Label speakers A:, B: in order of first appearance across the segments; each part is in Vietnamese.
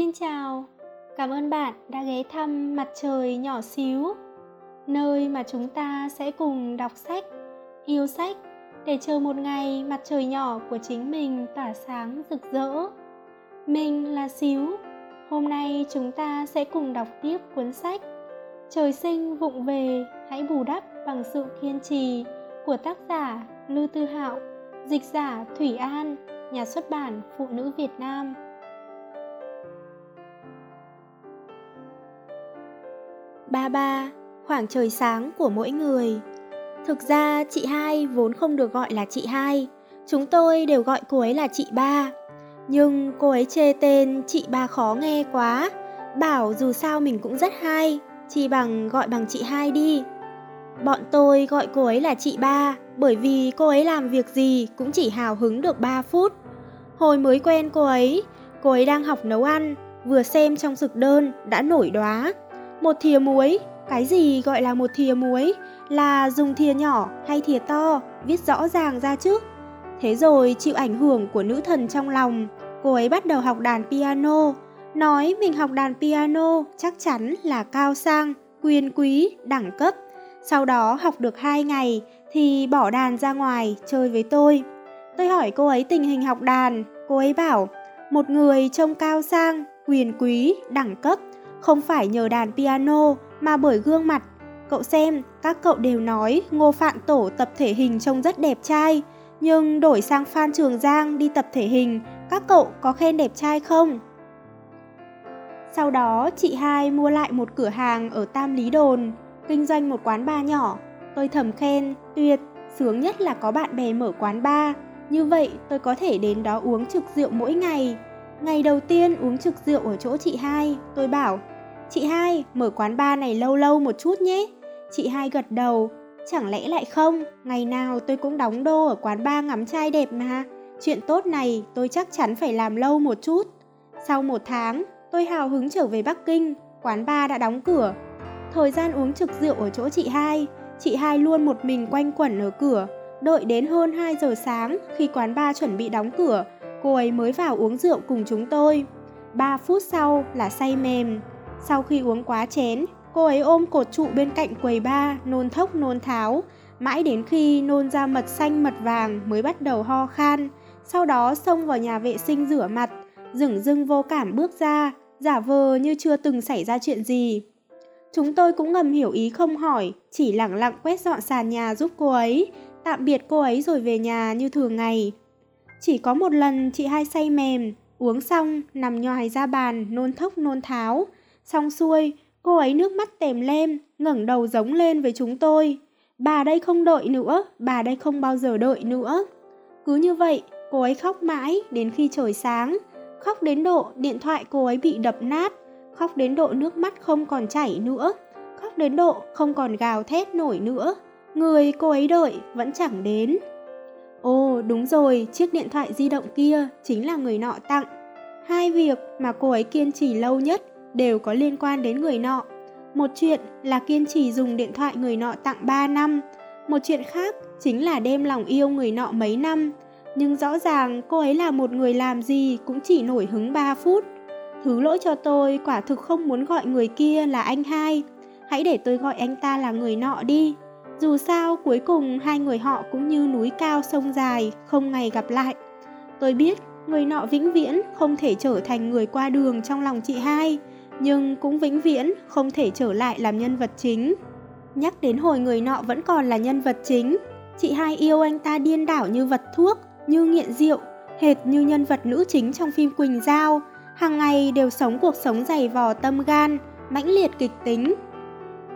A: Xin chào, cảm ơn bạn đã ghé thăm mặt trời nhỏ xíu, nơi mà chúng ta sẽ cùng đọc sách, yêu sách để chờ một ngày mặt trời nhỏ của chính mình tỏa sáng rực rỡ. Mình là Xíu, hôm nay chúng ta sẽ cùng đọc tiếp cuốn sách Trời sinh vụng về, hãy bù đắp bằng sự kiên trì của tác giả Lưu Tư Hạo, dịch giả Thủy An, nhà xuất bản Phụ nữ Việt Nam.
B: Ba ba, khoảng trời sáng của mỗi người. Thực ra chị hai vốn không được gọi là chị hai, chúng tôi đều gọi cô ấy là chị ba. Nhưng cô ấy chê tên chị ba khó nghe quá, bảo dù sao mình cũng rất hay, chỉ bằng gọi bằng chị hai đi. Bọn tôi gọi cô ấy là chị ba bởi vì cô ấy làm việc gì cũng chỉ hào hứng được 3 phút. Hồi mới quen cô ấy, cô ấy đang học nấu ăn, vừa xem trong thực đơn đã nổi đóa. Một thìa muối, cái gì gọi là một thìa muối? Là dùng thìa nhỏ hay thìa to, viết rõ ràng ra chứ. Thế rồi chịu ảnh hưởng của nữ thần trong lòng, cô ấy bắt đầu học đàn piano. Nói mình học đàn piano chắc chắn là cao sang, quyền quý, đẳng cấp. Sau đó học được 2 ngày thì bỏ đàn ra ngoài chơi với tôi. Tôi hỏi cô ấy tình hình học đàn, cô ấy bảo một người trông cao sang, quyền quý, đẳng cấp không phải nhờ đàn piano mà bởi gương mặt. Cậu xem, các cậu đều nói Ngô Phạm Tổ tập thể hình trông rất đẹp trai, nhưng đổi sang Phan Trường Giang đi tập thể hình, các cậu có khen đẹp trai không? Sau đó, chị hai mua lại một cửa hàng ở Tam Lý Đồn, kinh doanh một quán bar nhỏ. Tôi thầm khen, tuyệt, sướng nhất là có bạn bè mở quán bar. Như vậy tôi có thể đến đó uống trực rượu mỗi ngày. Ngày đầu tiên uống trực rượu ở chỗ chị hai, tôi bảo, chị hai, mở quán bar này lâu lâu một chút nhé. Chị hai gật đầu, chẳng lẽ lại không, ngày nào tôi cũng đóng đô ở quán bar ngắm trai đẹp mà. Chuyện tốt này tôi chắc chắn phải làm lâu một chút. Sau một tháng, tôi hào hứng trở về Bắc Kinh, quán bar đã đóng cửa. Thời gian uống trực rượu ở chỗ chị hai, chị hai luôn một mình quanh quẩn ở cửa, đợi đến hơn 2 giờ sáng khi quán bar chuẩn bị đóng cửa, cô ấy mới vào uống rượu cùng chúng tôi. 3 phút sau là say mềm. Sau khi uống quá chén, cô ấy ôm cột trụ bên cạnh quầy ba, nôn thốc nôn tháo, mãi đến khi nôn ra mật xanh mật vàng mới bắt đầu ho khan, sau đó xông vào nhà vệ sinh rửa mặt, dửng dưng vô cảm bước ra, giả vờ như chưa từng xảy ra chuyện gì. Chúng tôi cũng ngầm hiểu ý không hỏi, chỉ lặng lặng quét dọn sàn nhà giúp cô ấy, tạm biệt cô ấy rồi về nhà như thường ngày. Chỉ có một lần chị hai say mềm, uống xong nằm nhòi ra bàn nôn thốc nôn tháo. Xong xuôi, cô ấy nước mắt tèm lem, ngẩng đầu giống lên với chúng tôi. Bà đây không đợi nữa, bà đây không bao giờ đợi nữa. Cứ như vậy, cô ấy khóc mãi đến khi trời sáng. Khóc đến độ điện thoại cô ấy bị đập nát, khóc đến độ nước mắt không còn chảy nữa, khóc đến độ không còn gào thét nổi nữa. Người cô ấy đợi vẫn chẳng đến. Ồ đúng rồi, chiếc điện thoại di động kia chính là người nọ tặng. Hai việc mà cô ấy kiên trì lâu nhất đều có liên quan đến người nọ. Một chuyện là kiên trì dùng điện thoại người nọ tặng 3 năm. Một chuyện khác chính là đem lòng yêu người nọ mấy năm. Nhưng rõ ràng cô ấy là một người làm gì cũng chỉ nổi hứng 3 phút. Thứ lỗi cho tôi quả thực không muốn gọi người kia là anh hai. Hãy để tôi gọi anh ta là người nọ đi. Dù sao cuối cùng hai người họ cũng như núi cao sông dài, không ngày gặp lại. Tôi biết người nọ vĩnh viễn không thể trở thành người qua đường trong lòng chị hai, nhưng cũng vĩnh viễn không thể trở lại làm nhân vật chính. Nhắc đến hồi người nọ vẫn còn là nhân vật chính, chị hai yêu anh ta điên đảo như vật thuốc, như nghiện rượu, hệt như nhân vật nữ chính trong phim Quỳnh Giao, hàng ngày đều sống cuộc sống dày vò tâm gan, mãnh liệt kịch tính,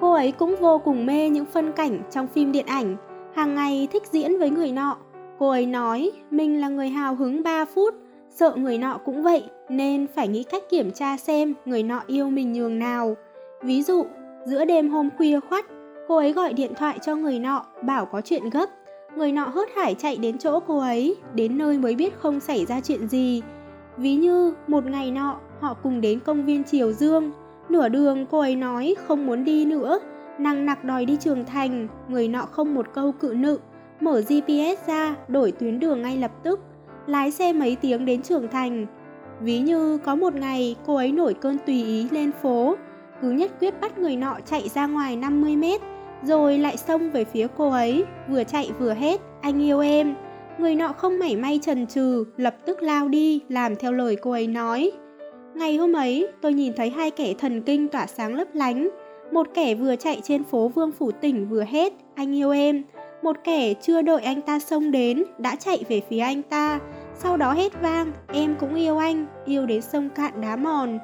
B: Cô ấy cũng vô cùng mê những phân cảnh trong phim điện ảnh, hàng ngày thích diễn với người nọ. Cô ấy nói mình là người hào hứng 3 phút, sợ người nọ cũng vậy nên phải nghĩ cách kiểm tra xem người nọ yêu mình nhường nào. Ví dụ, giữa đêm hôm khuya khoắt, cô ấy gọi điện thoại cho người nọ bảo có chuyện gấp. Người nọ hớt hải chạy đến chỗ cô ấy, đến nơi mới biết không xảy ra chuyện gì. Ví như một ngày nọ họ cùng đến công viên Triều Dương, Nửa đường cô ấy nói không muốn đi nữa, năng nặc đòi đi trường thành, người nọ không một câu cự nữ, mở GPS ra, đổi tuyến đường ngay lập tức, lái xe mấy tiếng đến trường thành. Ví như có một ngày cô ấy nổi cơn tùy ý lên phố, cứ nhất quyết bắt người nọ chạy ra ngoài 50 mét, rồi lại xông về phía cô ấy, vừa chạy vừa hết, anh yêu em. Người nọ không mảy may trần trừ, lập tức lao đi, làm theo lời cô ấy nói. Ngày hôm ấy, tôi nhìn thấy hai kẻ thần kinh tỏa sáng lấp lánh. Một kẻ vừa chạy trên phố Vương Phủ Tỉnh vừa hết, anh yêu em. Một kẻ chưa đợi anh ta xông đến, đã chạy về phía anh ta. Sau đó hết vang, em cũng yêu anh, yêu đến sông cạn đá mòn.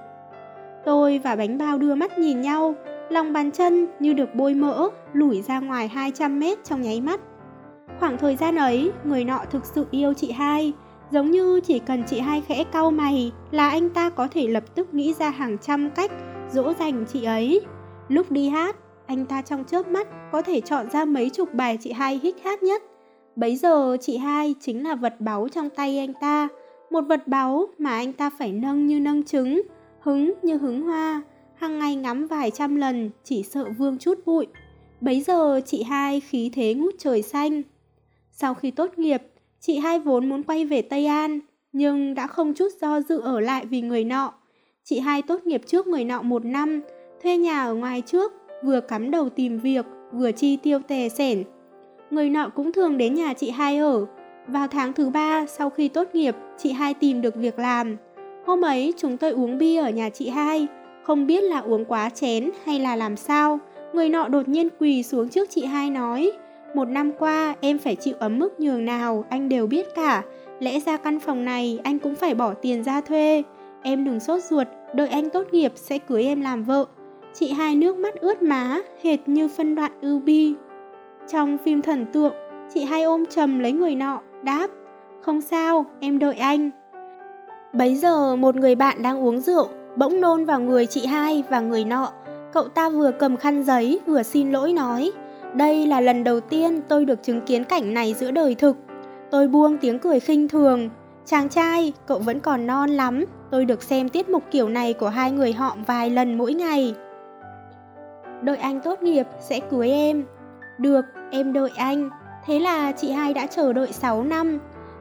B: Tôi và bánh bao đưa mắt nhìn nhau, lòng bàn chân như được bôi mỡ, lủi ra ngoài 200 mét trong nháy mắt. Khoảng thời gian ấy, người nọ thực sự yêu chị hai, giống như chỉ cần chị hai khẽ cau mày là anh ta có thể lập tức nghĩ ra hàng trăm cách dỗ dành chị ấy. Lúc đi hát, anh ta trong chớp mắt có thể chọn ra mấy chục bài chị hai hít hát nhất. Bấy giờ chị hai chính là vật báu trong tay anh ta, một vật báu mà anh ta phải nâng như nâng trứng, hứng như hứng hoa, hàng ngày ngắm vài trăm lần chỉ sợ vương chút bụi. Bấy giờ chị hai khí thế ngút trời xanh. Sau khi tốt nghiệp, chị hai vốn muốn quay về Tây An, nhưng đã không chút do dự ở lại vì người nọ. Chị hai tốt nghiệp trước người nọ một năm, thuê nhà ở ngoài trước, vừa cắm đầu tìm việc, vừa chi tiêu tè sẻn. Người nọ cũng thường đến nhà chị hai ở. Vào tháng thứ ba sau khi tốt nghiệp, chị hai tìm được việc làm. Hôm ấy chúng tôi uống bia ở nhà chị hai, không biết là uống quá chén hay là làm sao. Người nọ đột nhiên quỳ xuống trước chị hai nói, một năm qua em phải chịu ấm mức nhường nào anh đều biết cả. Lẽ ra căn phòng này anh cũng phải bỏ tiền ra thuê. Em đừng sốt ruột, đợi anh tốt nghiệp sẽ cưới em làm vợ. Chị hai nước mắt ướt má, hệt như phân đoạn ưu bi. Trong phim thần tượng, chị hai ôm trầm lấy người nọ, đáp. Không sao, em đợi anh. Bấy giờ một người bạn đang uống rượu, bỗng nôn vào người chị hai và người nọ. Cậu ta vừa cầm khăn giấy vừa xin lỗi nói. Đây là lần đầu tiên tôi được chứng kiến cảnh này giữa đời thực. Tôi buông tiếng cười khinh thường. Chàng trai, cậu vẫn còn non lắm. Tôi được xem tiết mục kiểu này của hai người họ vài lần mỗi ngày. Đợi anh tốt nghiệp sẽ cưới em. Được, em đợi anh. Thế là chị hai đã chờ đợi 6 năm.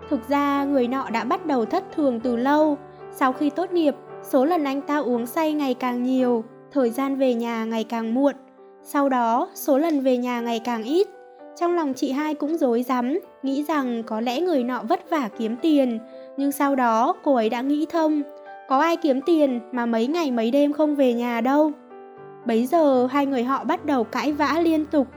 B: Thực ra người nọ đã bắt đầu thất thường từ lâu. Sau khi tốt nghiệp, số lần anh ta uống say ngày càng nhiều, thời gian về nhà ngày càng muộn. Sau đó, số lần về nhà ngày càng ít. Trong lòng chị hai cũng dối rắm nghĩ rằng có lẽ người nọ vất vả kiếm tiền. Nhưng sau đó, cô ấy đã nghĩ thông, có ai kiếm tiền mà mấy ngày mấy đêm không về nhà đâu. Bấy giờ, hai người họ bắt đầu cãi vã liên tục,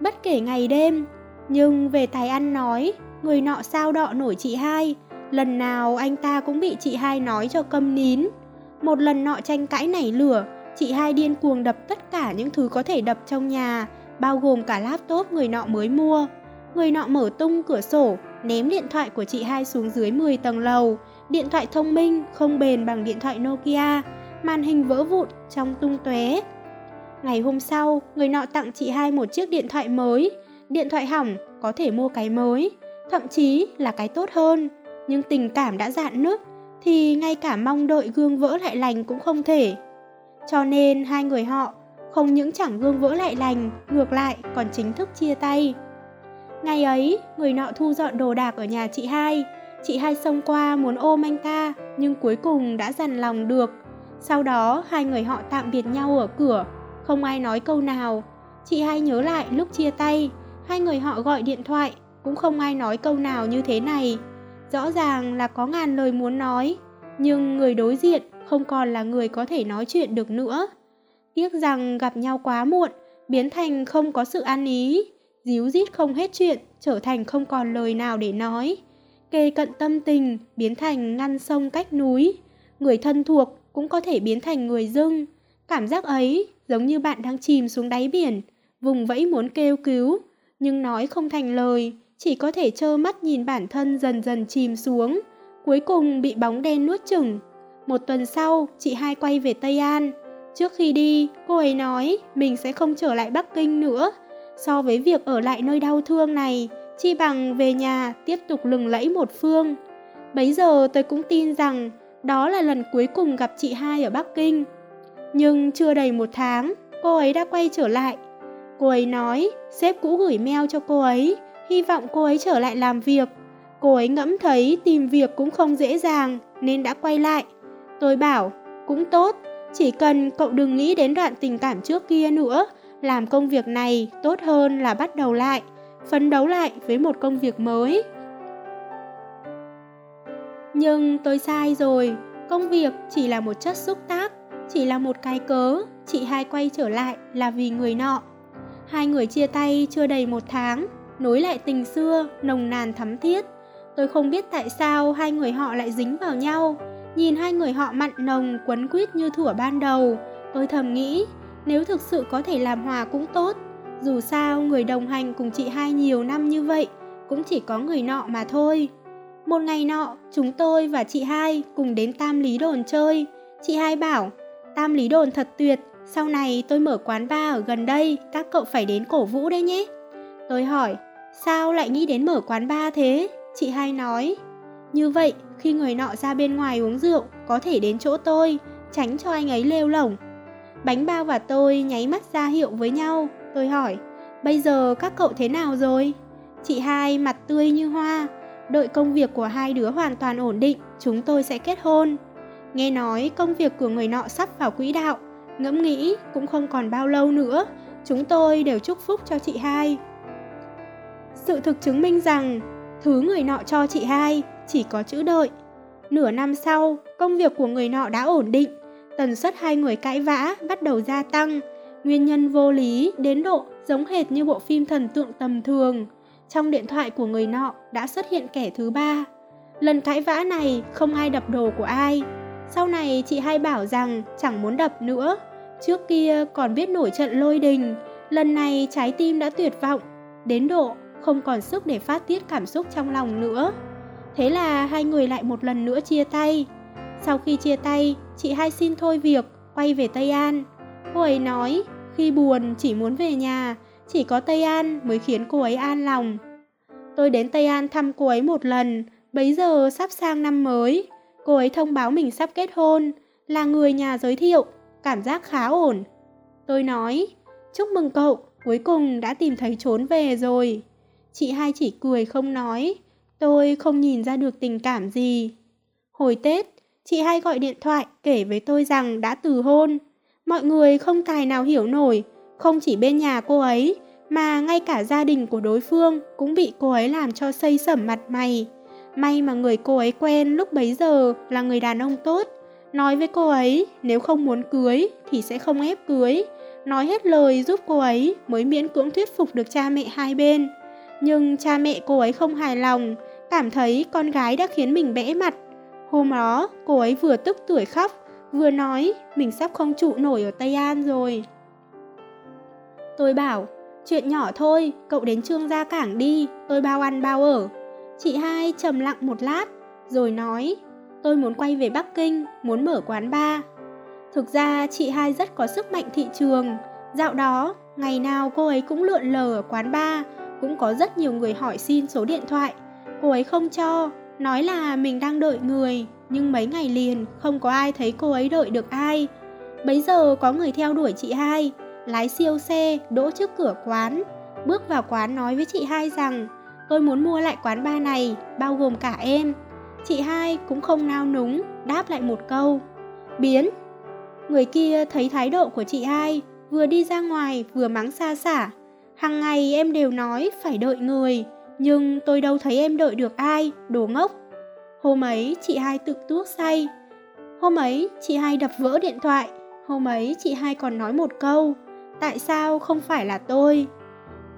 B: bất kể ngày đêm. Nhưng về tài ăn nói, người nọ sao đọ nổi chị hai. Lần nào anh ta cũng bị chị hai nói cho câm nín. Một lần nọ tranh cãi nảy lửa, Chị hai điên cuồng đập tất cả những thứ có thể đập trong nhà, bao gồm cả laptop người nọ mới mua. Người nọ mở tung cửa sổ, ném điện thoại của chị hai xuống dưới 10 tầng lầu. Điện thoại thông minh không bền bằng điện thoại Nokia, màn hình vỡ vụn trong tung tóe. Ngày hôm sau, người nọ tặng chị hai một chiếc điện thoại mới. Điện thoại hỏng, có thể mua cái mới, thậm chí là cái tốt hơn. Nhưng tình cảm đã dạn nứt, thì ngay cả mong đợi gương vỡ lại lành cũng không thể. Cho nên hai người họ không những chẳng gương vỡ lại lành, ngược lại còn chính thức chia tay. Ngày ấy, người nọ thu dọn đồ đạc ở nhà chị hai. Chị hai xông qua muốn ôm anh ta, nhưng cuối cùng đã dằn lòng được. Sau đó, hai người họ tạm biệt nhau ở cửa, không ai nói câu nào. Chị hai nhớ lại lúc chia tay, hai người họ gọi điện thoại, cũng không ai nói câu nào như thế này. Rõ ràng là có ngàn lời muốn nói, nhưng người đối diện không còn là người có thể nói chuyện được nữa. Tiếc rằng gặp nhau quá muộn, biến thành không có sự an ý, díu dít không hết chuyện, trở thành không còn lời nào để nói. Kề cận tâm tình, biến thành ngăn sông cách núi. Người thân thuộc cũng có thể biến thành người dưng. Cảm giác ấy giống như bạn đang chìm xuống đáy biển, vùng vẫy muốn kêu cứu, nhưng nói không thành lời, chỉ có thể trơ mắt nhìn bản thân dần dần chìm xuống, cuối cùng bị bóng đen nuốt chửng. Một tuần sau, chị hai quay về Tây An. Trước khi đi, cô ấy nói mình sẽ không trở lại Bắc Kinh nữa. So với việc ở lại nơi đau thương này, chi bằng về nhà tiếp tục lừng lẫy một phương. Bấy giờ tôi cũng tin rằng đó là lần cuối cùng gặp chị hai ở Bắc Kinh. Nhưng chưa đầy một tháng, cô ấy đã quay trở lại. Cô ấy nói sếp cũ gửi mail cho cô ấy, hy vọng cô ấy trở lại làm việc. Cô ấy ngẫm thấy tìm việc cũng không dễ dàng nên đã quay lại Tôi bảo, cũng tốt, chỉ cần cậu đừng nghĩ đến đoạn tình cảm trước kia nữa, làm công việc này tốt hơn là bắt đầu lại, phấn đấu lại với một công việc mới. Nhưng tôi sai rồi, công việc chỉ là một chất xúc tác, chỉ là một cái cớ, chị hai quay trở lại là vì người nọ. Hai người chia tay chưa đầy một tháng, nối lại tình xưa, nồng nàn thắm thiết. Tôi không biết tại sao hai người họ lại dính vào nhau. Nhìn hai người họ mặn nồng, quấn quýt như thủa ban đầu, tôi thầm nghĩ, nếu thực sự có thể làm hòa cũng tốt. Dù sao, người đồng hành cùng chị hai nhiều năm như vậy, cũng chỉ có người nọ mà thôi. Một ngày nọ, chúng tôi và chị hai cùng đến Tam Lý Đồn chơi. Chị hai bảo, Tam Lý Đồn thật tuyệt, sau này tôi mở quán bar ở gần đây, các cậu phải đến cổ vũ đấy nhé. Tôi hỏi, sao lại nghĩ đến mở quán bar thế? Chị hai nói, như vậy khi người nọ ra bên ngoài uống rượu có thể đến chỗ tôi, tránh cho anh ấy lêu lỏng. Bánh bao và tôi nháy mắt ra hiệu với nhau. Tôi hỏi, bây giờ các cậu thế nào rồi? Chị hai mặt tươi như hoa, đợi công việc của hai đứa hoàn toàn ổn định, chúng tôi sẽ kết hôn. Nghe nói công việc của người nọ sắp vào quỹ đạo, ngẫm nghĩ cũng không còn bao lâu nữa, chúng tôi đều chúc phúc cho chị hai. Sự thực chứng minh rằng thứ người nọ cho chị hai chỉ có chữ đợi. Nửa năm sau, công việc của người nọ đã ổn định, tần suất hai người cãi vã bắt đầu gia tăng, nguyên nhân vô lý đến độ giống hệt như bộ phim thần tượng tầm thường. Trong điện thoại của người nọ đã xuất hiện kẻ thứ ba. Lần cãi vã này không ai đập đồ của ai. Sau này chị hay bảo rằng chẳng muốn đập nữa. Trước kia còn biết nổi trận lôi đình, lần này trái tim đã tuyệt vọng, đến độ không còn sức để phát tiết cảm xúc trong lòng nữa. Thế là hai người lại một lần nữa chia tay. Sau khi chia tay, chị hai xin thôi việc, quay về Tây An. Cô ấy nói, khi buồn chỉ muốn về nhà, chỉ có Tây An mới khiến cô ấy an lòng. Tôi đến Tây An thăm cô ấy một lần, bấy giờ sắp sang năm mới. Cô ấy thông báo mình sắp kết hôn, là người nhà giới thiệu, cảm giác khá ổn. Tôi nói, chúc mừng cậu, cuối cùng đã tìm thấy trốn về rồi. Chị hai chỉ cười không nói, tôi không nhìn ra được tình cảm gì. Hồi Tết, chị hay gọi điện thoại kể với tôi rằng đã từ hôn. Mọi người không tài nào hiểu nổi, không chỉ bên nhà cô ấy, mà ngay cả gia đình của đối phương cũng bị cô ấy làm cho xây sẩm mặt mày. May mà người cô ấy quen lúc bấy giờ là người đàn ông tốt. Nói với cô ấy nếu không muốn cưới thì sẽ không ép cưới. Nói hết lời giúp cô ấy mới miễn cưỡng thuyết phục được cha mẹ hai bên. Nhưng cha mẹ cô ấy không hài lòng, cảm thấy con gái đã khiến mình bẽ mặt. Hôm đó, cô ấy vừa tức tuổi khóc, vừa nói mình sắp không trụ nổi ở Tây An rồi. Tôi bảo, chuyện nhỏ thôi, cậu đến Trương Gia Cảng đi, tôi bao ăn bao ở. Chị hai trầm lặng một lát, rồi nói, tôi muốn quay về Bắc Kinh, muốn mở quán bar. Thực ra chị hai rất có sức mạnh thị trường, dạo đó, ngày nào cô ấy cũng lượn lờ ở quán bar, cũng có rất nhiều người hỏi xin số điện thoại. Cô ấy không cho, nói là mình đang đợi người, nhưng mấy ngày liền không có ai thấy cô ấy đợi được ai. Bấy giờ có người theo đuổi chị hai, lái siêu xe đỗ trước cửa quán. Bước vào quán nói với chị hai rằng tôi muốn mua lại quán ba này, bao gồm cả em. Chị hai cũng không nao núng, đáp lại một câu. Biến. Người kia thấy thái độ của chị hai, vừa đi ra ngoài vừa mắng xa xả. Hằng ngày em đều nói phải đợi người, nhưng tôi đâu thấy em đợi được ai, đồ ngốc. Hôm ấy chị hai tự tuốc say. Hôm ấy chị hai đập vỡ điện thoại. Hôm ấy chị hai còn nói một câu, tại sao không phải là tôi?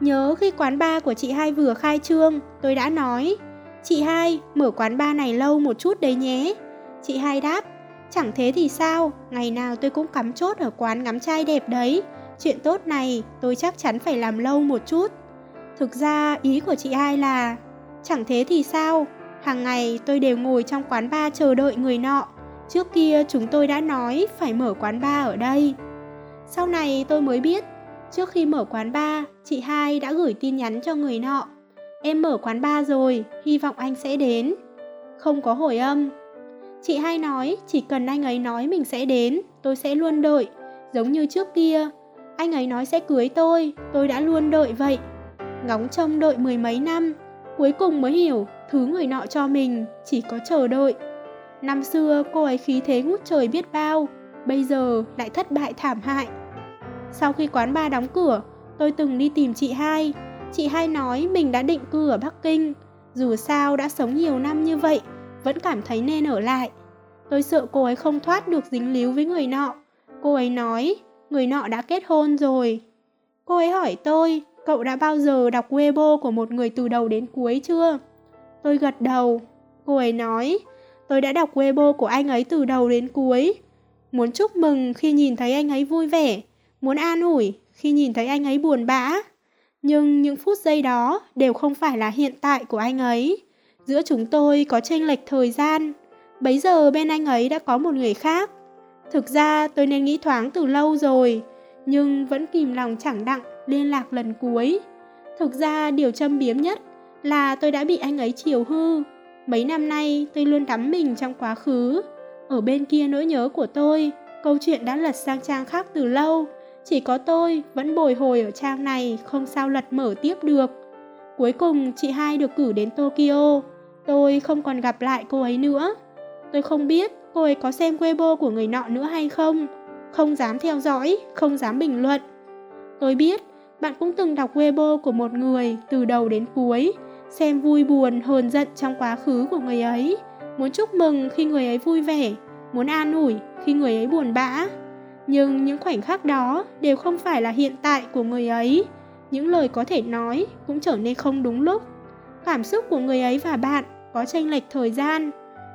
B: Nhớ khi quán bar của chị hai vừa khai trương, tôi đã nói, chị hai mở quán bar này lâu một chút đấy nhé. Chị hai đáp, chẳng thế thì sao, ngày nào tôi cũng cắm chốt ở quán ngắm trai đẹp đấy. Chuyện tốt này tôi chắc chắn phải làm lâu một chút. Thực ra ý của chị hai là, chẳng thế thì sao, hàng ngày tôi đều ngồi trong quán bar chờ đợi người nọ. Trước kia chúng tôi đã nói phải mở quán bar ở đây. Sau này tôi mới biết, trước khi mở quán bar, chị hai đã gửi tin nhắn cho người nọ. Em mở quán bar rồi, hy vọng anh sẽ đến. Không có hồi âm. Chị hai nói chỉ cần anh ấy nói mình sẽ đến, tôi sẽ luôn đợi. Giống như trước kia, anh ấy nói sẽ cưới tôi, tôi đã luôn đợi vậy. Ngóng trông đợi mười mấy năm, cuối cùng mới hiểu thứ người nọ cho mình chỉ có chờ đợi.
A: Năm xưa cô ấy khí thế ngút trời biết bao, bây giờ lại thất bại thảm hại. Sau khi quán bar đóng cửa, tôi từng đi tìm chị hai. Chị hai nói mình đã định cư ở Bắc Kinh. Dù sao đã sống nhiều năm như vậy, vẫn cảm thấy nên ở lại. Tôi sợ cô ấy không thoát được dính líu với người nọ. Cô ấy nói, người nọ đã kết hôn rồi. Cô ấy hỏi tôi, cậu đã bao giờ đọc Weibo của một người từ đầu đến cuối chưa? Tôi gật đầu. Cô ấy nói, tôi đã đọc Weibo của anh ấy từ đầu đến cuối. Muốn chúc mừng khi nhìn thấy anh ấy vui vẻ, muốn an ủi khi nhìn thấy anh ấy buồn bã. Nhưng những phút giây đó đều không phải là hiện tại của anh ấy. Giữa chúng tôi có chênh lệch thời gian. Bấy giờ bên anh ấy đã có một người khác. Thực ra tôi nên nghĩ thoáng từ lâu rồi, nhưng vẫn kìm lòng chẳng đặng liên lạc lần cuối. Thực ra điều châm biếm nhất là tôi đã bị anh ấy chiều hư. Mấy năm nay tôi luôn đắm mình trong quá khứ. Ở bên kia nỗi nhớ của tôi, câu chuyện đã lật sang trang khác từ lâu. Chỉ có tôi vẫn bồi hồi ở trang này không sao lật mở tiếp được. Cuối cùng chị hai được cử đến Tokyo. Tôi không còn gặp lại cô ấy nữa. Tôi không biết cô ấy có xem Weibo của người nọ nữa hay không. Không dám theo dõi, không dám bình luận. Tôi biết bạn cũng từng đọc Weibo của một người từ đầu đến cuối, xem vui buồn hờn giận trong quá khứ của người ấy, muốn chúc mừng khi người ấy vui vẻ, muốn an ủi khi người ấy buồn bã. Nhưng những khoảnh khắc đó đều không phải là hiện tại của người ấy, những lời có thể nói cũng trở nên không đúng lúc. Cảm xúc của người ấy và bạn có chênh lệch thời gian.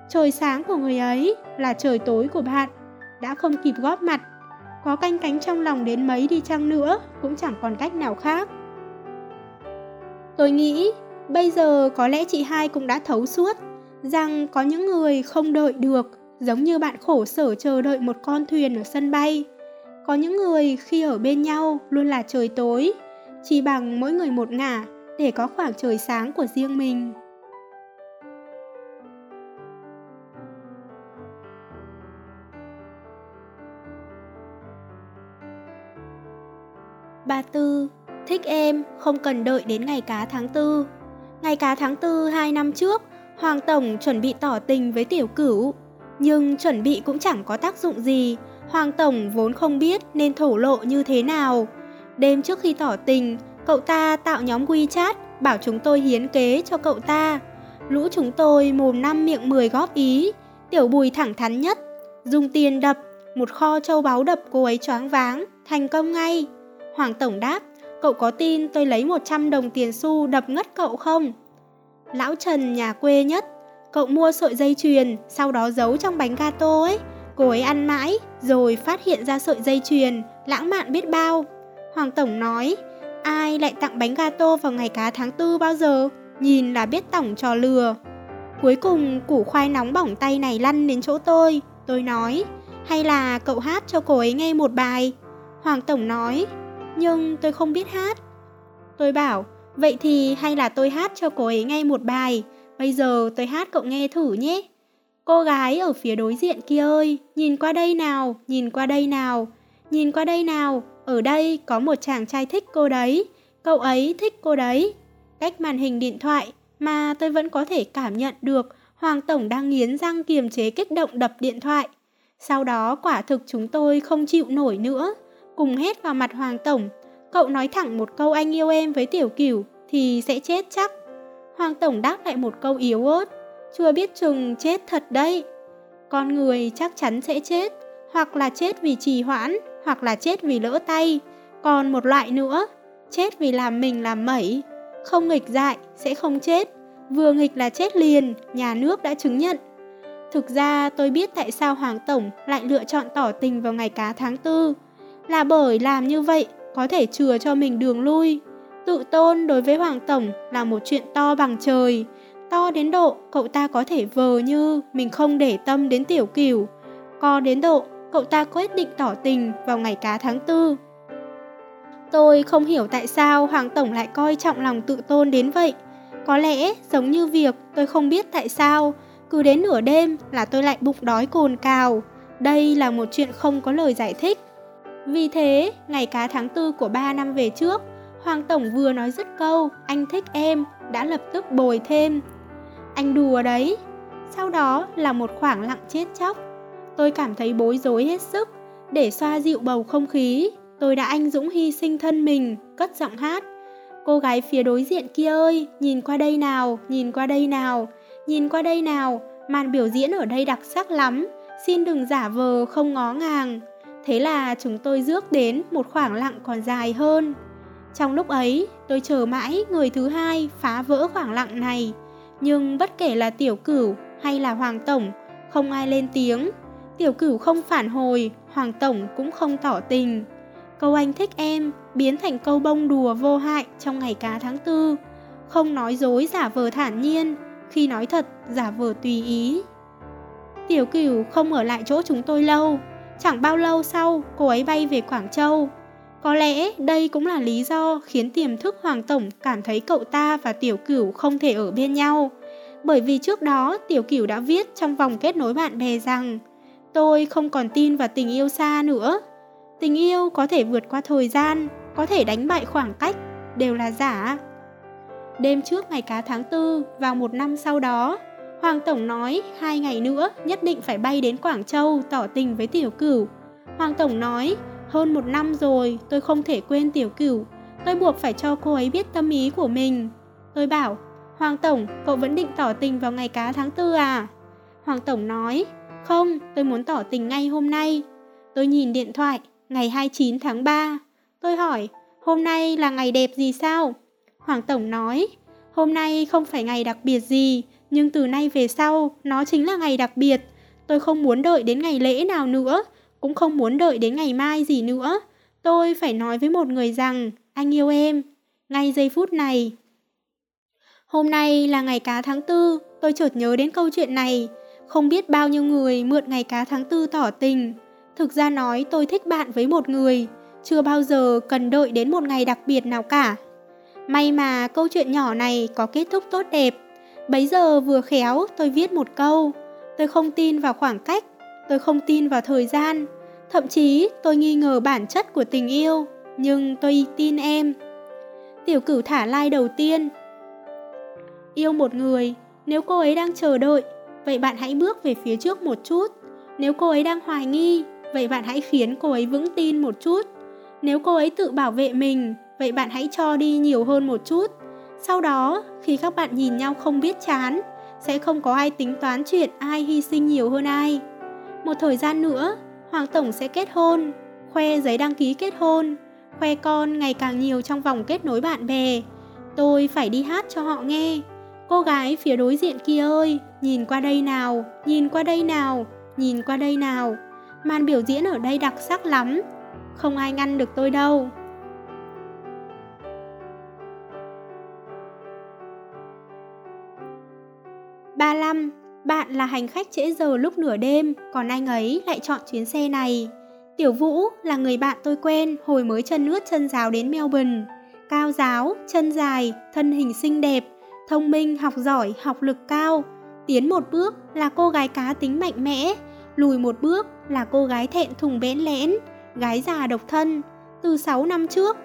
A: Trời sáng của người ấy là trời tối của bạn, đã không kịp góp mặt. Có canh cánh trong lòng đến mấy đi chăng nữa cũng chẳng còn cách nào khác. Tôi nghĩ bây giờ có lẽ chị hai cũng đã thấu suốt rằng có những người không đợi được giống như bạn khổ sở chờ đợi một con thuyền ở sân bay. Có những người khi ở bên nhau luôn là trời tối, chỉ bằng mỗi người một ngả để có khoảng trời sáng của riêng mình.
B: Ba Tư, thích em, không cần đợi đến ngày cá tháng tư. Ngày cá tháng tư hai năm trước, Hoàng Tổng chuẩn bị tỏ tình với tiểu cửu. Nhưng chuẩn bị cũng chẳng có tác dụng gì, Hoàng Tổng vốn không biết nên thổ lộ như thế nào. Đêm trước khi tỏ tình, cậu ta tạo nhóm WeChat bảo chúng tôi hiến kế cho cậu ta. Lũ chúng tôi mồm năm miệng mười góp ý, tiểu bùi thẳng thắn nhất, dùng tiền đập, một kho châu báu đập cô ấy choáng váng, thành công ngay. Hoàng Tổng đáp, cậu có tin tôi lấy 100 đồng tiền xu đập ngất cậu không? Lão Trần nhà quê nhất, cậu mua sợi dây chuyền, sau đó giấu trong bánh gato ấy. Cô ấy ăn mãi, rồi phát hiện ra sợi dây chuyền, lãng mạn biết bao. Hoàng Tổng nói, ai lại tặng bánh gato vào ngày cá tháng tư bao giờ? Nhìn là biết tổng trò lừa. Cuối cùng củ khoai nóng bỏng tay này lăn đến chỗ tôi. Tôi nói, hay là cậu hát cho cô ấy nghe một bài? Hoàng Tổng nói, nhưng tôi không biết hát. Tôi bảo, vậy thì hay là tôi hát cho cô ấy nghe một bài, bây giờ tôi hát cậu nghe thử nhé. Cô gái ở phía đối diện kia ơi, nhìn qua đây nào, nhìn qua đây nào, nhìn qua đây nào, ở đây có một chàng trai thích cô đấy, cậu ấy thích cô đấy. Cách màn hình điện thoại mà tôi vẫn có thể cảm nhận được Hoàng Tổng đang nghiến răng kiềm chế kích động đập điện thoại. Sau đó quả thực chúng tôi không chịu nổi nữa cùng hét vào mặt Hoàng Tổng. Cậu nói thẳng một câu anh yêu em với Tiểu Cửu thì sẽ chết chắc. Hoàng Tổng đáp lại một câu yếu ớt. Chưa biết chừng chết thật đấy. Con người chắc chắn sẽ chết, hoặc là chết vì trì hoãn, hoặc là chết vì lỡ tay. Còn một loại nữa, chết vì làm mình làm mẩy. Không nghịch dại, sẽ không chết. Vừa nghịch là chết liền, nhà nước đã chứng nhận. Thực ra tôi biết tại sao Hoàng Tổng lại lựa chọn tỏ tình vào ngày cá tháng tư là bởi làm như vậy có thể chừa cho mình đường lui. Tự tôn đối với Hoàng Tổng là một chuyện to bằng trời, to đến độ cậu ta có thể vờ như mình không để tâm đến tiểu cửu, co đến độ cậu ta quyết định tỏ tình vào ngày cá tháng tư. Tôi không hiểu tại sao Hoàng Tổng lại coi trọng lòng tự tôn đến vậy. Có lẽ giống như việc tôi không biết tại sao, cứ đến nửa đêm là tôi lại bụng đói cồn cào. Đây là một chuyện không có lời giải thích. Vì thế, ngày cá tháng tư của 3 năm về trước, Hoàng Tổng vừa nói dứt câu, anh thích em, đã lập tức bồi thêm. Anh đùa đấy.
A: Sau đó là một khoảng lặng chết chóc. Tôi cảm thấy bối rối hết sức. Để xoa dịu bầu không khí, tôi đã anh dũng hy sinh thân mình, cất giọng hát. Cô gái phía đối diện kia ơi, nhìn qua đây nào, nhìn qua đây nào, nhìn qua đây nào, màn biểu diễn ở đây đặc sắc lắm, xin đừng giả vờ không ngó ngàng. Thế là chúng tôi rước đến một khoảng lặng còn dài hơn. Trong lúc ấy, tôi chờ mãi người thứ hai phá vỡ khoảng lặng này. Nhưng bất kể là tiểu cửu hay là hoàng tổng, không ai lên tiếng. Tiểu cửu không phản hồi, hoàng tổng cũng không tỏ tình. Câu anh thích em biến thành câu bông đùa vô hại trong ngày cá tháng tư. Không nói dối giả vờ thản nhiên, khi nói thật giả vờ tùy ý. Tiểu cửu không ở lại chỗ chúng tôi lâu, chẳng bao lâu sau cô ấy bay về Quảng Châu. Có lẽ đây cũng là lý do khiến tiềm thức Hoàng Tổng cảm thấy cậu ta và Tiểu Cửu không thể ở bên nhau. Bởi vì trước đó Tiểu Cửu đã viết trong vòng kết nối bạn bè rằng Tôi không còn tin vào tình yêu xa nữa. Tình yêu có thể vượt qua thời gian, có thể đánh bại khoảng cách, đều là giả. Đêm trước ngày cá tháng tư, vào một năm sau đó, Hoàng Tổng nói hai ngày nữa nhất định phải bay đến Quảng Châu tỏ tình với Tiểu Cửu. Hoàng Tổng nói, hơn một năm rồi tôi không thể quên Tiểu Cửu, tôi buộc phải cho cô ấy biết tâm ý của mình. Tôi bảo, Hoàng Tổng, cậu vẫn định tỏ tình vào ngày cá tháng tư à? Hoàng Tổng nói, không, tôi muốn tỏ tình ngay hôm nay. Tôi nhìn điện thoại, ngày 29 tháng 3. Tôi hỏi, hôm nay là ngày đẹp gì sao? Hoàng Tổng nói, hôm nay không phải ngày đặc biệt gì, nhưng từ nay về sau, nó chính là ngày đặc biệt. Tôi không muốn đợi đến ngày lễ nào nữa, cũng không muốn đợi đến ngày mai gì nữa. Tôi phải nói với một người rằng, anh yêu em, ngay giây phút này. Hôm nay là ngày cá tháng tư, tôi chợt nhớ đến câu chuyện này. Không biết bao nhiêu người mượn ngày cá tháng tư tỏ tình. Thực ra nói tôi thích bạn với một người, chưa bao giờ cần đợi đến một ngày đặc biệt nào cả. May mà câu chuyện nhỏ này có kết thúc tốt đẹp. Bấy giờ vừa khéo tôi viết một câu. Tôi không tin vào khoảng cách, tôi không tin vào thời gian. Thậm chí tôi nghi ngờ bản chất của tình yêu, nhưng tôi tin em. Tiểu cửu thả like đầu tiên. Yêu một người, nếu cô ấy đang chờ đợi, vậy bạn hãy bước về phía trước một chút. Nếu cô ấy đang hoài nghi, vậy bạn hãy khiến cô ấy vững tin một chút. Nếu cô ấy tự bảo vệ mình, vậy bạn hãy cho đi nhiều hơn một chút. Sau đó, khi các bạn nhìn nhau không biết chán, sẽ không có ai tính toán chuyện ai hy sinh nhiều hơn ai. Một thời gian nữa, Hoàng Tổng sẽ kết hôn, khoe giấy đăng ký kết hôn, khoe con ngày càng nhiều trong vòng kết nối bạn bè. Tôi phải đi hát cho họ nghe. Cô gái phía đối diện kia ơi, nhìn qua đây nào, nhìn qua đây nào, nhìn qua đây nào. Màn biểu diễn ở đây đặc sắc lắm, không ai ngăn được tôi đâu. Ba Lâm, bạn là hành khách trễ giờ lúc nửa đêm, còn anh ấy lại chọn chuyến xe này. Tiểu Vũ là người bạn tôi quen hồi mới chân ướt chân giáo đến Melbourne. Cao giáo, chân dài, thân hình xinh đẹp, thông minh, học giỏi, học lực cao. Tiến một bước là cô gái cá tính mạnh mẽ, lùi một bước là cô gái thẹn thùng bẽn lẽn, gái già độc thân. Từ 6 năm trước,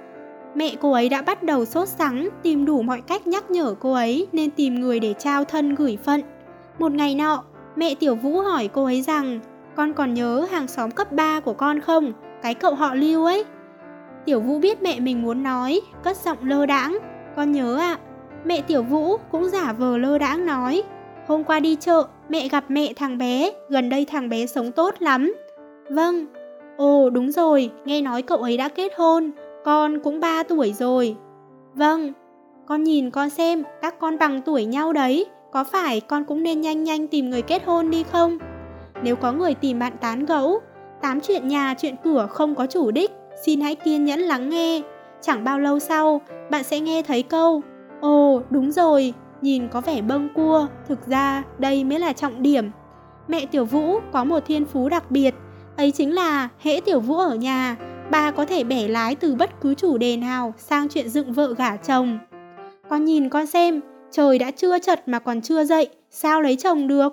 A: mẹ cô ấy đã bắt đầu sốt sắng tìm đủ mọi cách nhắc nhở cô ấy nên tìm người để trao thân gửi phận. Một ngày nọ, mẹ Tiểu Vũ hỏi cô ấy rằng con còn nhớ hàng xóm cấp 3 của con không? Cái cậu họ lưu ấy. Tiểu Vũ biết mẹ mình muốn nói, cất giọng lơ đãng. Con nhớ ạ. À. Mẹ Tiểu Vũ cũng giả vờ lơ đãng nói. Hôm qua đi chợ, mẹ gặp mẹ thằng bé, gần đây thằng bé sống tốt lắm. Vâng. Ồ đúng rồi, nghe nói cậu ấy đã kết hôn, con cũng 3 tuổi rồi. Vâng. Con nhìn con xem, các con bằng tuổi nhau đấy, có phải con cũng nên nhanh nhanh tìm người kết hôn đi không? Nếu có người tìm bạn tán gẫu, tám chuyện nhà chuyện cửa không có chủ đích, xin hãy kiên nhẫn lắng nghe. Chẳng bao lâu sau, bạn sẽ nghe thấy câu Ồ, đúng rồi, nhìn có vẻ bâng cua, thực ra đây mới là trọng điểm. Mẹ Tiểu Vũ có một thiên phú đặc biệt, ấy chính là hễ Tiểu Vũ ở nhà, bà có thể bẻ lái từ bất cứ chủ đề nào sang chuyện dựng vợ gả chồng. Con nhìn con xem, trời đã chưa chật mà còn chưa dậy, sao lấy chồng được?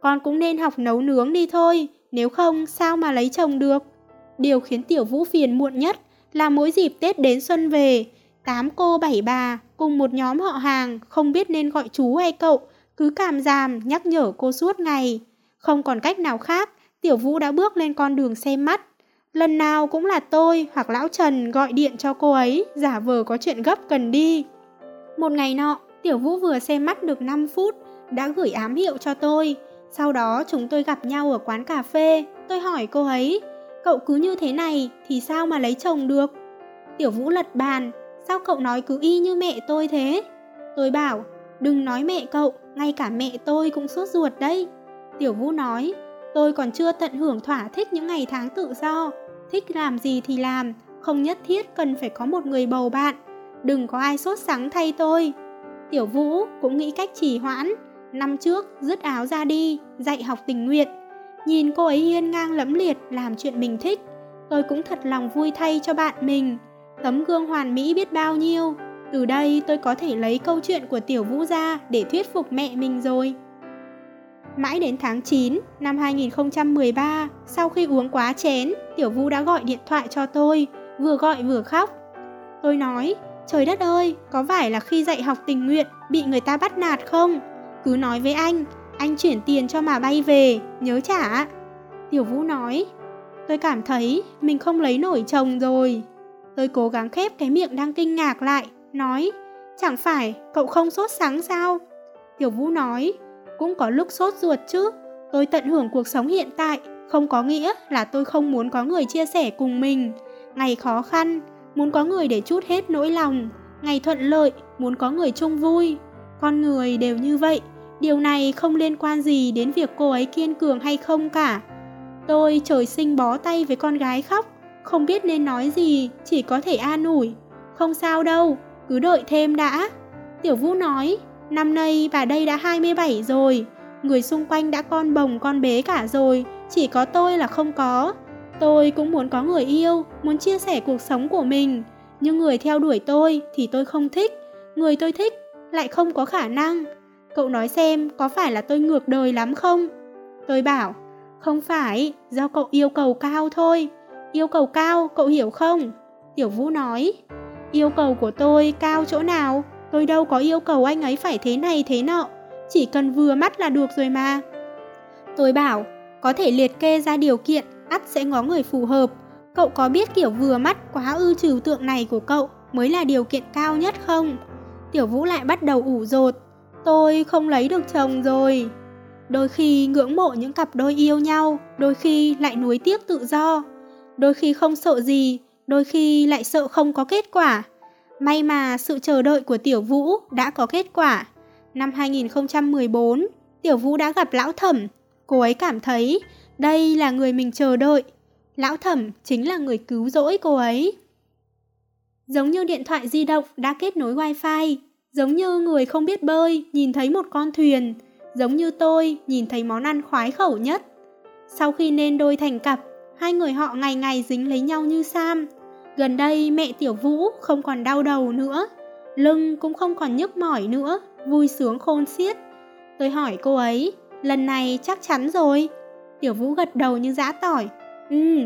A: Con cũng nên học nấu nướng đi thôi, nếu không sao mà lấy chồng được. Điều khiến Tiểu Vũ phiền muộn nhất là mỗi dịp Tết đến xuân về, tám cô bảy bà cùng một nhóm họ hàng không biết nên gọi chú hay cậu, cứ cảm giảm nhắc nhở cô suốt ngày. Không còn cách nào khác, Tiểu Vũ đã bước lên con đường xem mắt. Lần nào cũng là tôi hoặc Lão Trần gọi điện cho cô ấy, giả vờ có chuyện gấp cần đi. Một ngày nọ, Tiểu Vũ vừa xem mắt được 5 phút, đã gửi ám hiệu cho tôi. Sau đó chúng tôi gặp nhau ở quán cà phê, tôi hỏi cô ấy, cậu cứ như thế này thì sao mà lấy chồng được? Tiểu Vũ lật bàn, sao cậu nói cứ y như mẹ tôi thế? Tôi bảo, đừng nói mẹ cậu, ngay cả mẹ tôi cũng sốt ruột đấy. Tiểu Vũ nói, tôi còn chưa tận hưởng thỏa thích những ngày tháng tự do, thích làm gì thì làm, không nhất thiết cần phải có một người bầu bạn, đừng có ai sốt sắng thay tôi. Tiểu Vũ cũng nghĩ cách trì hoãn, năm trước dứt áo ra đi, dạy học tình nguyện. Nhìn cô ấy hiên ngang lẫm liệt làm chuyện mình thích, tôi cũng thật lòng vui thay cho bạn mình. Tấm gương hoàn mỹ biết bao nhiêu, từ đây tôi có thể lấy câu chuyện của Tiểu Vũ ra để thuyết phục mẹ mình rồi. Mãi đến tháng 9 năm 2013, sau khi uống quá chén, Tiểu Vũ đã gọi điện thoại cho tôi, vừa gọi vừa khóc. Tôi nói, trời đất ơi, có phải là khi dạy học tình nguyện bị người ta bắt nạt không? Cứ nói với anh, anh chuyển tiền cho mà bay về, nhớ trả. Tiểu Vũ nói, tôi cảm thấy mình không lấy nổi chồng rồi. Tôi cố gắng khép cái miệng đang kinh ngạc lại, nói, chẳng phải cậu không sốt sắng sao? Tiểu Vũ nói, cũng có lúc sốt ruột chứ, tôi tận hưởng cuộc sống hiện tại, không có nghĩa là tôi không muốn có người chia sẻ cùng mình. Ngày khó khăn, muốn có người để chút hết nỗi lòng, ngày thuận lợi, muốn có người chung vui. Con người đều như vậy, điều này không liên quan gì đến việc cô ấy kiên cường hay không cả. Tôi trời sinh bó tay với con gái khóc, không biết nên nói gì, chỉ có thể an ủi. Không sao đâu, cứ đợi thêm đã. Tiểu Vũ nói, năm nay bà đây đã 27 rồi, người xung quanh đã con bồng con bế cả rồi, chỉ có tôi là không có. Tôi cũng muốn có người yêu, muốn chia sẻ cuộc sống của mình, nhưng người theo đuổi tôi thì tôi không thích, người tôi thích lại không có khả năng. Cậu nói xem có phải là tôi ngược đời lắm không? Tôi bảo, không phải, do cậu yêu cầu cao thôi. Yêu cầu cao, cậu hiểu không? Tiểu Vũ nói, yêu cầu của tôi cao chỗ nào? Tôi đâu có yêu cầu anh ấy phải thế này thế nọ, chỉ cần vừa mắt là được rồi mà. Tôi bảo, có thể liệt kê ra điều kiện, ắt sẽ ngó người phù hợp. Cậu có biết kiểu vừa mắt quá ư trừu tượng này của cậu mới là điều kiện cao nhất không? Tiểu Vũ lại bắt đầu ủ rột. Tôi không lấy được chồng rồi. Đôi khi ngưỡng mộ những cặp đôi yêu nhau, đôi khi lại nuối tiếc tự do. Đôi khi không sợ gì, đôi khi lại sợ không có kết quả. May mà sự chờ đợi của Tiểu Vũ đã có kết quả. Năm 2014, Tiểu Vũ đã gặp Lão Thẩm. Cô ấy cảm thấy đây là người mình chờ đợi. Lão Thẩm chính là người cứu rỗi cô ấy. Giống như điện thoại di động đã kết nối wifi, giống như người không biết bơi nhìn thấy một con thuyền, giống như tôi nhìn thấy món ăn khoái khẩu nhất. Sau khi nên đôi thành cặp, hai người họ ngày ngày dính lấy nhau như Sam. Gần đây mẹ Tiểu Vũ không còn đau đầu nữa, lưng cũng không còn nhức mỏi nữa, vui sướng khôn xiết. Tôi hỏi cô ấy, lần này chắc chắn rồi. Tiểu Vũ gật đầu như giã tỏi. Ừ.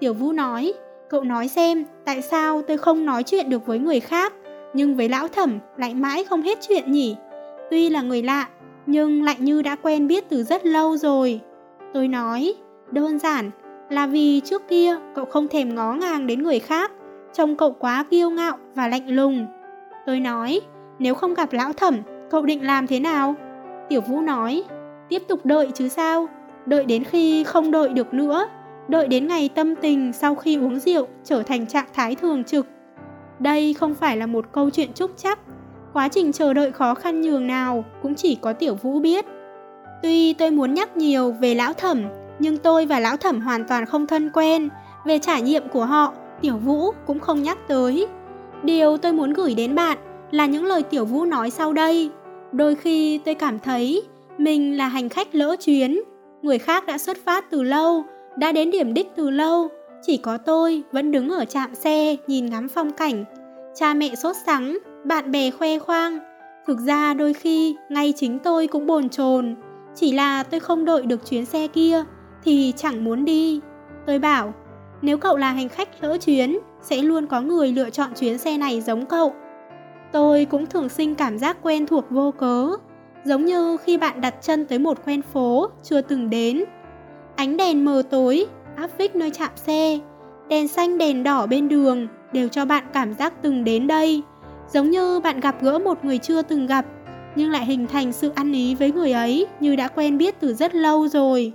A: Tiểu Vũ nói, cậu nói xem tại sao tôi không nói chuyện được với người khác, nhưng với lão thẩm lại mãi không hết chuyện nhỉ. Tuy là người lạ, nhưng lại như đã quen biết từ rất lâu rồi. Tôi nói, đơn giản là vì trước kia cậu không thèm ngó ngàng đến người khác, trông cậu quá kiêu ngạo và lạnh lùng. Tôi nói, nếu không gặp lão thẩm, cậu định làm thế nào? Tiểu Vũ nói, tiếp tục đợi chứ sao, đợi đến khi không đợi được nữa, đợi đến ngày tâm tình sau khi uống rượu trở thành trạng thái thường trực. Đây không phải là một câu chuyện chúc chắc, quá trình chờ đợi khó khăn nhường nào cũng chỉ có Tiểu Vũ biết. Tuy tôi muốn nhắc nhiều về lão thẩm, nhưng tôi và lão thẩm hoàn toàn không thân quen. Về trải nghiệm của họ, Tiểu Vũ cũng không nhắc tới. Điều tôi muốn gửi đến bạn là những lời Tiểu Vũ nói sau đây. Đôi khi tôi cảm thấy mình là hành khách lỡ chuyến, người khác đã xuất phát từ lâu, đã đến điểm đích từ lâu, chỉ có tôi vẫn đứng ở trạm xe nhìn ngắm phong cảnh. Cha mẹ sốt sắng, bạn bè khoe khoang. Thực ra đôi khi ngay chính tôi cũng bồn chồn, chỉ là tôi không đợi được chuyến xe kia thì chẳng muốn đi. Tôi bảo, nếu cậu là hành khách lỡ chuyến, sẽ luôn có người lựa chọn chuyến xe này giống cậu. Tôi cũng thường sinh cảm giác quen thuộc vô cớ. giống như khi bạn đặt chân tới một quen phố chưa từng đến. Ánh đèn mờ tối, áp vích nơi chạm xe, đèn xanh đèn đỏ bên đường đều cho bạn cảm giác từng đến đây, giống như bạn gặp gỡ một người chưa từng gặp, nhưng lại hình thành sự ăn ý với người ấy như đã quen biết từ rất lâu rồi.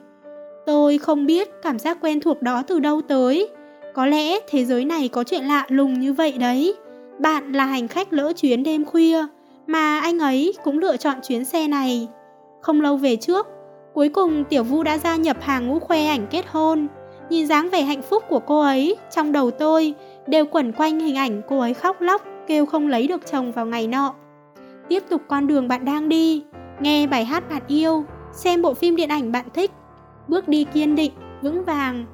A: Tôi không biết cảm giác quen thuộc đó từ đâu tới, có lẽ thế giới này có chuyện lạ lùng như vậy đấy. Bạn là hành khách lỡ chuyến đêm khuya, mà anh ấy cũng lựa chọn chuyến xe này. Không lâu về trước, cuối cùng Tiểu Vu đã gia nhập hàng ngũ khoe ảnh kết hôn. Nhìn dáng vẻ hạnh phúc của cô ấy, trong đầu tôi đều quẩn quanh hình ảnh cô ấy khóc lóc, kêu không lấy được chồng vào ngày nọ. Tiếp tục con đường bạn đang đi, nghe bài hát bạn yêu, xem bộ phim điện ảnh bạn thích, bước đi kiên định, vững vàng.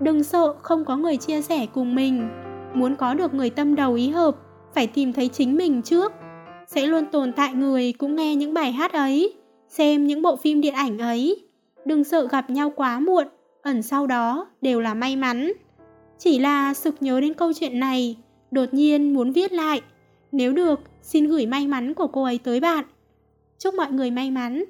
A: Đừng sợ không có người chia sẻ cùng mình. Muốn có được người tâm đầu ý hợp, phải tìm thấy chính mình trước sẽ luôn tồn tại người cũng nghe những bài hát ấy, xem những bộ phim điện ảnh ấy. Đừng sợ gặp nhau quá muộn, ẩn sau đó đều là may mắn. Chỉ là sực nhớ đến câu chuyện này, đột nhiên muốn viết lại. Nếu được, xin gửi may mắn của cô ấy tới bạn. Chúc mọi người may mắn.